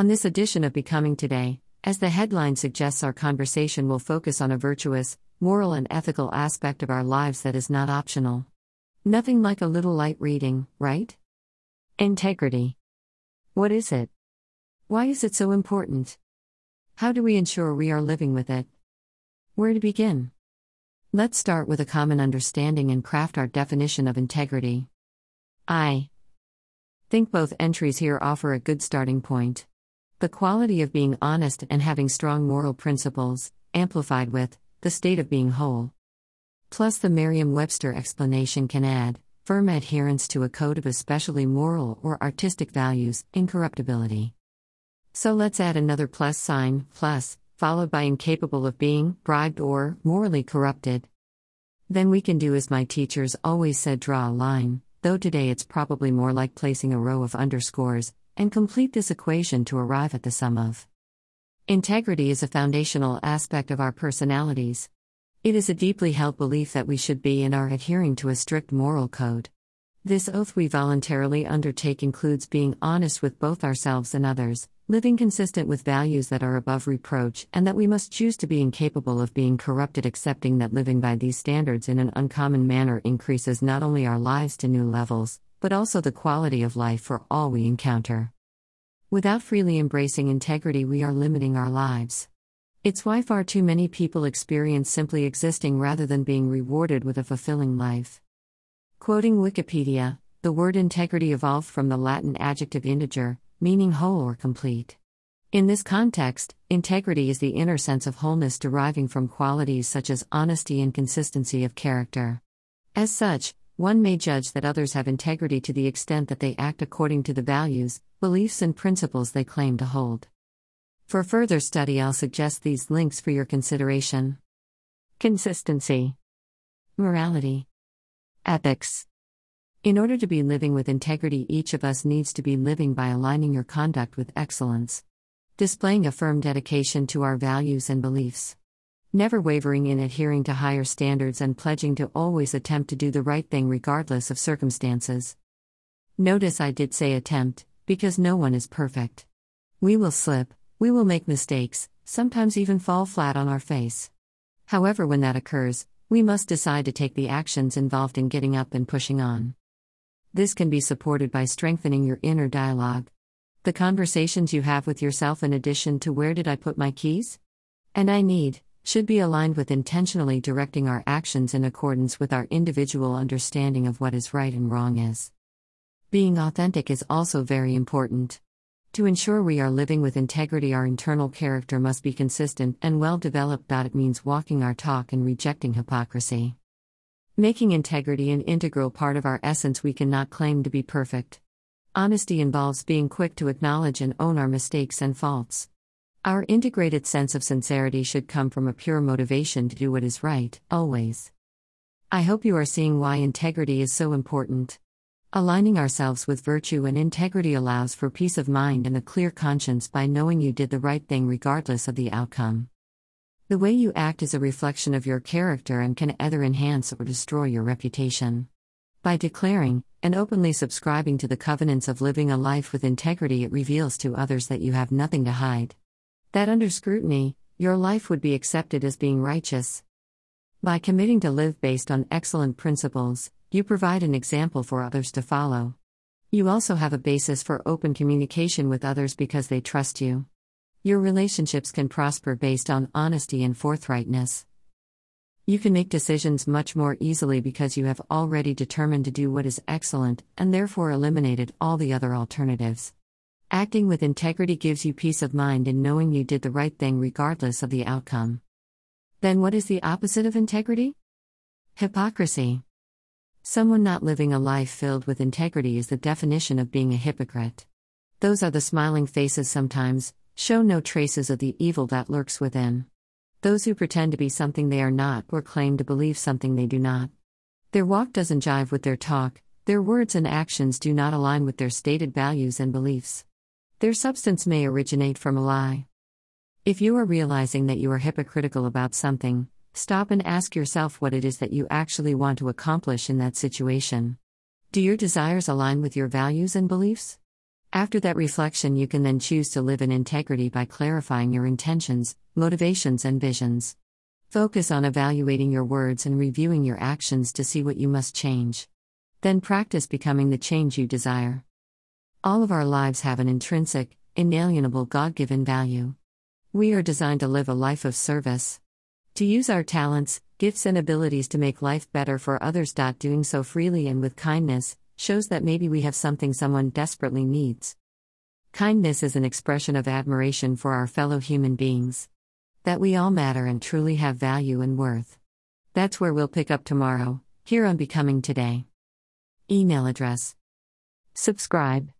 On this edition of Becoming Today, as the headline suggests, our conversation will focus on a virtuous, moral, and ethical aspect of our lives that is not optional. Nothing like a little light reading, right? Integrity. What is it? Why is it so important? How do we ensure we are living with it? Where to begin? Let's start with a common understanding and craft our definition of integrity. I think both entries here offer a good starting point. The quality of being honest and having strong moral principles, amplified with the state of being whole. Plus, the Merriam Webster explanation can add firm adherence to a code of especially moral or artistic values, incorruptibility. So let's add another plus sign, plus, followed by incapable of being bribed or morally corrupted. Then we can do as my teachers always said draw a line, though today it's probably more like placing a row of underscores, and complete this equation to arrive at the sum of. Integrity is a foundational aspect of our personalities. It is a deeply held belief that we should be and are adhering to a strict moral code. This oath we voluntarily undertake includes being honest with both ourselves and others, living consistent with values that are above reproach, and that we must choose to be incapable of being corrupted, accepting that living by these standards in an uncommon manner increases not only our lives to new levels, but also the quality of life for all we encounter. Without freely embracing integrity, we are limiting our lives. It's why far too many people experience simply existing rather than being rewarded with a fulfilling life. Quoting Wikipedia, the word integrity evolved from the Latin adjective integer, meaning whole or complete. In this context, integrity is the inner sense of wholeness deriving from qualities such as honesty and consistency of character. As such, one may judge that others have integrity to the extent that they act according to the values, beliefs, and principles they claim to hold. For further study, I'll suggest these links for your consideration. Consistency, Morality, Ethics. In order to be living with integrity, each of us needs to be living by aligning your conduct with excellence, displaying a firm dedication to our values and beliefs never wavering in adhering to higher standards and pledging to always attempt to do the right thing regardless of circumstances. Notice I did say attempt, because no one is perfect. We will slip, we will make mistakes, sometimes even fall flat on our face. However, when that occurs, we must decide to take the actions involved in getting up and pushing on. This can be supported by strengthening your inner dialogue. The conversations you have with yourself, in addition to where did I put my keys? And I need, should be aligned with intentionally directing our actions in accordance with our individual understanding of what is right and wrong is. Being authentic is also very important. To ensure we are living with integrity, our internal character must be consistent and well developed. It means walking our talk and rejecting hypocrisy. Making integrity an integral part of our essence, we cannot claim to be perfect. Honesty involves being quick to acknowledge and own our mistakes and faults. Our integrated sense of sincerity should come from a pure motivation to do what is right, always. I hope you are seeing why integrity is so important. Aligning ourselves with virtue and integrity allows for peace of mind and a clear conscience by knowing you did the right thing regardless of the outcome. The way you act is a reflection of your character and can either enhance or destroy your reputation. By declaring and openly subscribing to the covenants of living a life with integrity, it reveals to others that you have nothing to hide that under scrutiny, your life would be accepted as being righteous. By committing to live based on excellent principles, you provide an example for others to follow. You also have a basis for open communication with others because they trust you. Your relationships can prosper based on honesty and forthrightness. You can make decisions much more easily because you have already determined to do what is excellent and therefore eliminated all the other alternatives. Acting with integrity gives you peace of mind in knowing you did the right thing regardless of the outcome. Then, what is the opposite of integrity? Hypocrisy. Someone not living a life filled with integrity is the definition of being a hypocrite. Those are the smiling faces sometimes, show no traces of the evil that lurks within. Those who pretend to be something they are not or claim to believe something they do not. Their walk doesn't jive with their talk, their words and actions do not align with their stated values and beliefs. Their substance may originate from a lie. If you are realizing that you are hypocritical about something, stop and ask yourself what it is that you actually want to accomplish in that situation. Do your desires align with your values and beliefs? After that reflection, you can then choose to live in integrity by clarifying your intentions, motivations, and visions. Focus on evaluating your words and reviewing your actions to see what you must change. Then practice becoming the change you desire. All of our lives have an intrinsic, inalienable God given value. We are designed to live a life of service. To use our talents, gifts, and abilities to make life better for others. Doing so freely and with kindness shows that maybe we have something someone desperately needs. Kindness is an expression of admiration for our fellow human beings. That we all matter and truly have value and worth. That's where we'll pick up tomorrow, here on Becoming Today. Email address. Subscribe.